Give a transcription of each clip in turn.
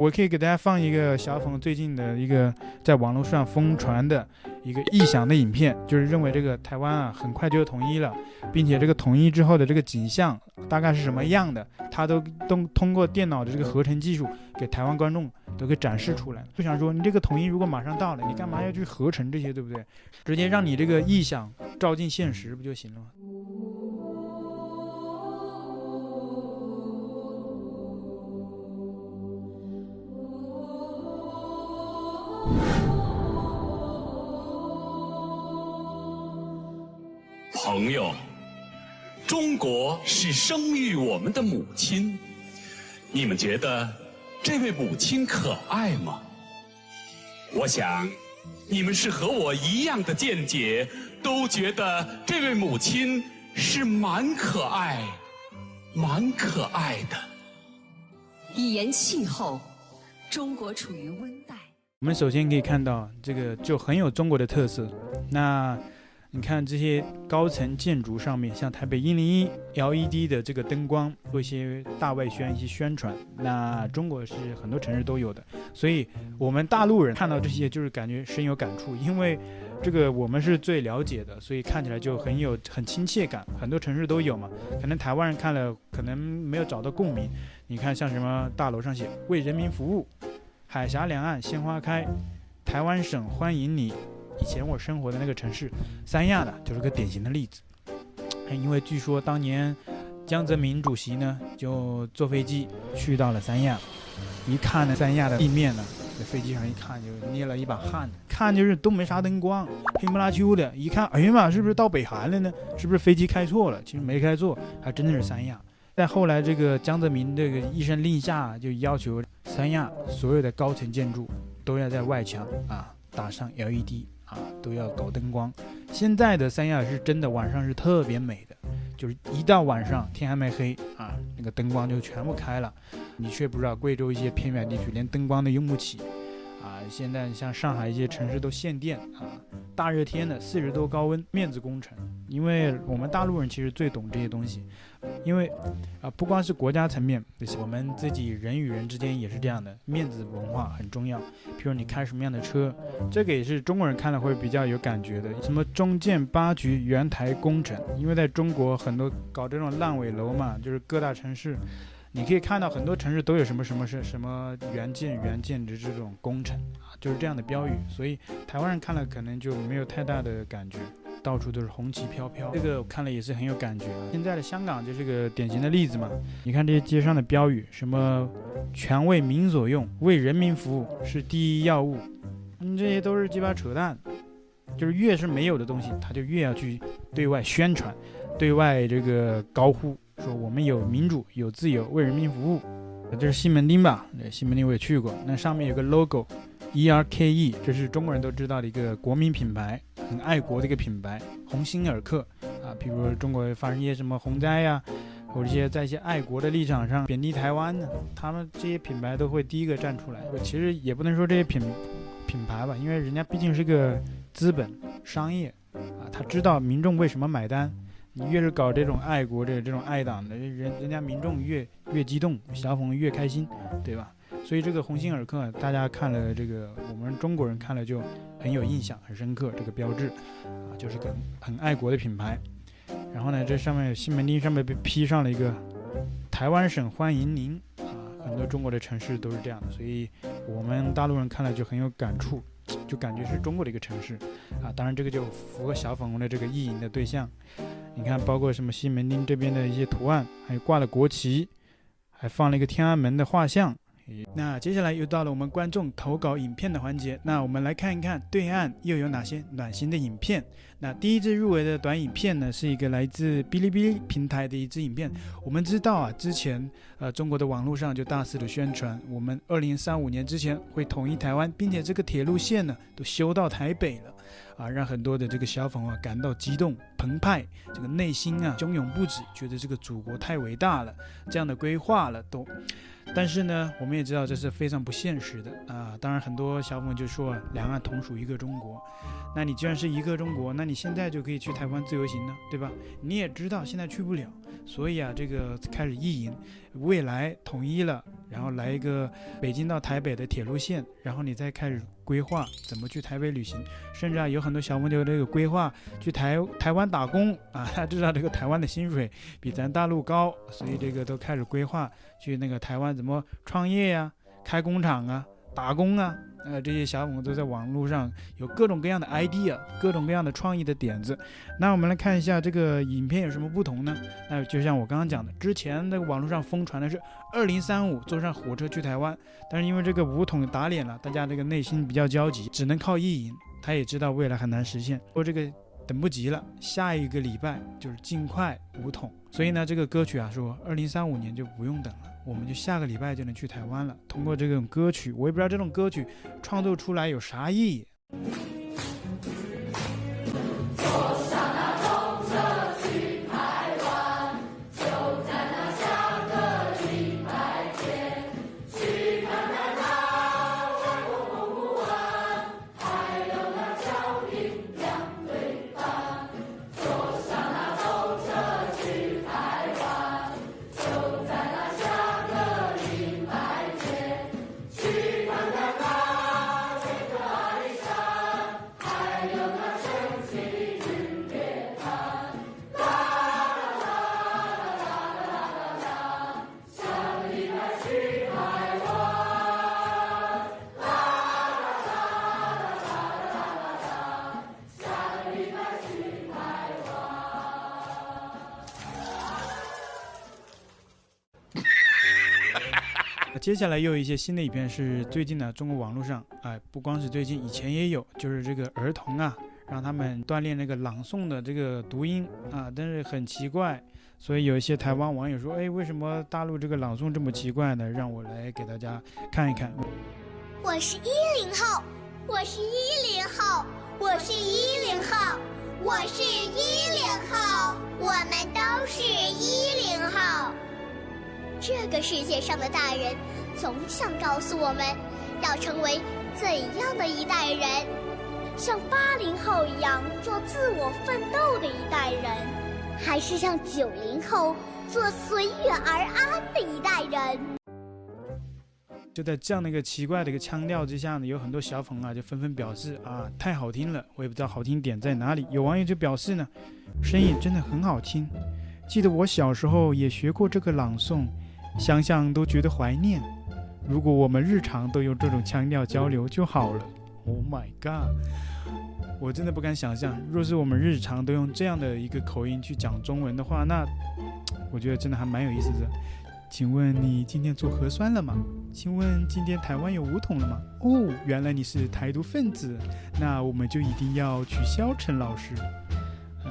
我可以给大家放一个小粉最近的一个在网络上疯传的一个臆想的影片，就是认为这个台湾啊很快就统一了，并且这个统一之后的这个景象大概是什么样的，他都都通过电脑的这个合成技术给台湾观众都给展示出来。就想说，你这个统一如果马上到了，你干嘛要去合成这些，对不对？直接让你这个臆想照进现实不就行了吗？国是生育我们的母亲，你们觉得这位母亲可爱吗？我想，你们是和我一样的见解，都觉得这位母亲是蛮可爱、蛮可爱的。一言气候，中国处于温带。我们首先可以看到，这个就很有中国的特色。那你看这些高层建筑上面，像台北一零一 LED 的这个灯光，做一些大外宣、一些宣传。那中国是很多城市都有的，所以我们大陆人看到这些就是感觉深有感触，因为这个我们是最了解的，所以看起来就很有很亲切感。很多城市都有嘛，可能台湾人看了可能没有找到共鸣。你看像什么大楼上写“为人民服务”，海峡两岸鲜花开，台湾省欢迎你。以前我生活的那个城市，三亚的，就是个典型的例子。因为据说当年江泽民主席呢，就坐飞机去到了三亚，一看呢三亚的地面呢，在飞机上一看就捏了一把汗，看就是都没啥灯光，黑不拉秋的。一看，哎呀妈，是不是到北韩了呢？是不是飞机开错了？其实没开错，还真的是三亚。在后来这个江泽民这个一声令下，就要求三亚所有的高层建筑都要在外墙啊打上 LED。啊，都要搞灯光。现在的三亚是真的晚上是特别美的，就是一到晚上天还没黑啊，那个灯光就全部开了。你却不知道贵州一些偏远地区连灯光都用不起。啊，现在像上海一些城市都限电啊，大热天的四十度高温，面子工程。因为我们大陆人其实最懂这些东西，因为啊，不光是国家层面，我们自己人与人之间也是这样的，面子文化很重要。譬如你开什么样的车，这个也是中国人看了会比较有感觉的。什么中建八局圆台工程，因为在中国很多搞这种烂尾楼嘛，就是各大城市。你可以看到很多城市都有什么什么是什么援建援建的这种工程啊，就是这样的标语，所以台湾人看了可能就没有太大的感觉，到处都是红旗飘飘，这个我看了也是很有感觉。现在的香港就是个典型的例子嘛，你看这些街上的标语，什么全为民所用，为人民服务是第一要务，嗯，这些都是鸡巴扯淡，就是越是没有的东西，他就越要去对外宣传，对外这个高呼。说我们有民主，有自由，为人民服务。这是西门町吧？对，西门町我也去过。那上面有个 logo，E R K E，这是中国人都知道的一个国民品牌，很爱国的一个品牌。鸿星尔克啊，比如中国发生一些什么洪灾呀，或者一些在一些爱国的立场上贬低台湾的，他们这些品牌都会第一个站出来。我其实也不能说这些品品牌吧，因为人家毕竟是个资本商业啊，他知道民众为什么买单。你越是搞这种爱国的、这种爱党的人，人家民众越越激动，小粉红越开心，对吧？所以这个鸿星尔克，大家看了这个，我们中国人看了就很有印象、很深刻。这个标志啊，就是个很爱国的品牌。然后呢，这上面西门町上面被披上了一个“台湾省欢迎您”啊，很多中国的城市都是这样的，所以我们大陆人看了就很有感触。就感觉是中国的一个城市，啊，当然这个就符合小粉红的这个意淫的对象。你看，包括什么西门町这边的一些图案，还挂了国旗，还放了一个天安门的画像。那接下来又到了我们观众投稿影片的环节，那我们来看一看对岸又有哪些暖心的影片。那第一支入围的短影片呢，是一个来自哔哩哔哩平台的一支影片。我们知道啊，之前呃中国的网络上就大肆的宣传，我们二零三五年之前会统一台湾，并且这个铁路线呢都修到台北了，啊，让很多的这个小粉啊感到激动澎湃，这个内心啊汹涌不止，觉得这个祖国太伟大了，这样的规划了都。但是呢，我们也知道这是非常不现实的啊！当然，很多小粉就说两岸同属一个中国。那你既然是一个中国，那你现在就可以去台湾自由行了，对吧？你也知道现在去不了，所以啊，这个开始意淫，未来统一了，然后来一个北京到台北的铁路线，然后你再开始规划怎么去台北旅行，甚至啊有很多小朋友这个规划去台台湾打工啊，他知道这个台湾的薪水比咱大陆高，所以这个都开始规划去那个台湾怎么创业呀、啊，开工厂啊，打工啊。呃，这些小朋友都在网络上有各种各样的 idea，各种各样的创意的点子。那我们来看一下这个影片有什么不同呢？那就像我刚刚讲的，之前那个网络上疯传的是二零三五坐上火车去台湾，但是因为这个武统打脸了，大家这个内心比较焦急，只能靠意淫。他也知道未来很难实现，说这个等不及了，下一个礼拜就是尽快五统。所以呢，这个歌曲啊说二零三五年就不用等了。我们就下个礼拜就能去台湾了。通过这种歌曲，我也不知道这种歌曲创作出来有啥意义。接下来又有一些新的影片，是最近呢，中国网络上，哎，不光是最近，以前也有，就是这个儿童啊，让他们锻炼那个朗诵的这个读音啊，但是很奇怪，所以有一些台湾网友说，哎，为什么大陆这个朗诵这么奇怪呢？让我来给大家看一看。我是一零后，我是一零后，我是一零后，我是一零后，我们都是一零后。这个世界上的大人，总想告诉我们，要成为怎样的一代人？像八零后一样做自我奋斗的一代人，还是像九零后做随遇而安的一代人？就在这样的一个奇怪的一个腔调之下呢，有很多小粉啊就纷纷表示啊，太好听了，我也不知道好听点在哪里。有网友就表示呢，声音真的很好听，记得我小时候也学过这个朗诵。想想都觉得怀念。如果我们日常都用这种腔调交流就好了。Oh my god！我真的不敢想象，若是我们日常都用这样的一个口音去讲中文的话，那我觉得真的还蛮有意思的。请问你今天做核酸了吗？请问今天台湾有武统了吗？哦，原来你是台独分子，那我们就一定要取消陈老师。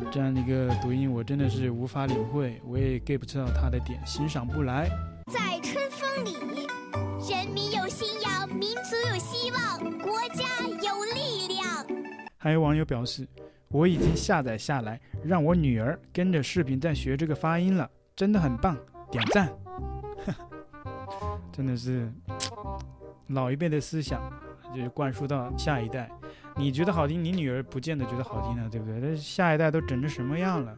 呃，这样的一个读音我真的是无法领会，我也 get 不到他的点，欣赏不来。在春风里，人民有信仰，民族有希望，国家有力量。还有网友表示，我已经下载下来，让我女儿跟着视频在学这个发音了，真的很棒，点赞。真的是老一辈的思想，就是灌输到下一代。你觉得好听，你女儿不见得觉得好听呢，对不对？那下一代都整成什么样了？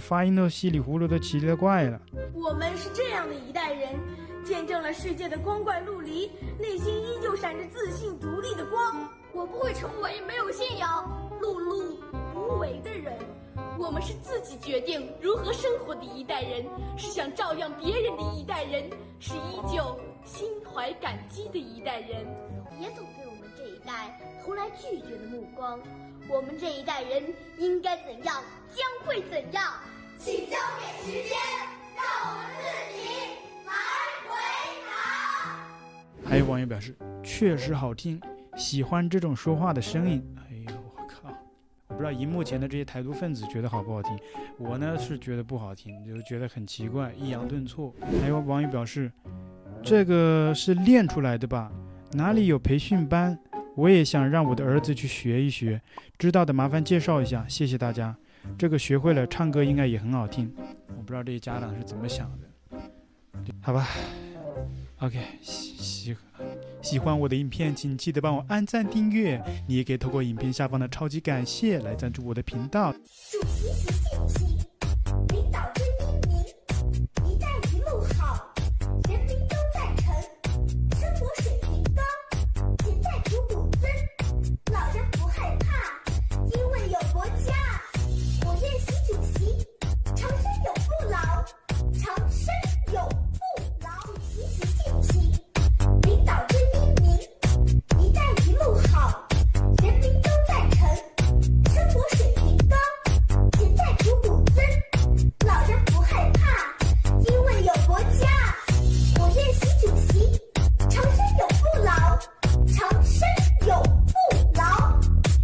发音都稀里糊涂都，奇了怪了。我们是这样的一代人，见证了世界的光怪陆离，内心依旧闪着自信独立的光。我不会成为没有信仰、碌碌无为的人。我们是自己决定如何生活的一代人，是想照亮别人的一代人，是依旧心怀感激的一代人。别总对我们这一代投来拒绝的目光。我们这一代人应该怎样，将会怎样？请交给时间，让我们自己来回答。还有网友表示，确实好听，喜欢这种说话的声音。哎呦，我靠！我不知道荧幕前的这些台独分子觉得好不好听，我呢是觉得不好听，就觉得很奇怪，抑扬顿挫。还有网友表示，这个是练出来的吧？哪里有培训班？我也想让我的儿子去学一学，知道的麻烦介绍一下，谢谢大家。这个学会了，唱歌应该也很好听。我不知道这些家长是怎么想的，好吧？OK，喜喜喜欢我的影片，请记得帮我按赞订阅。你也可以透过影片下方的超级感谢来赞助我的频道。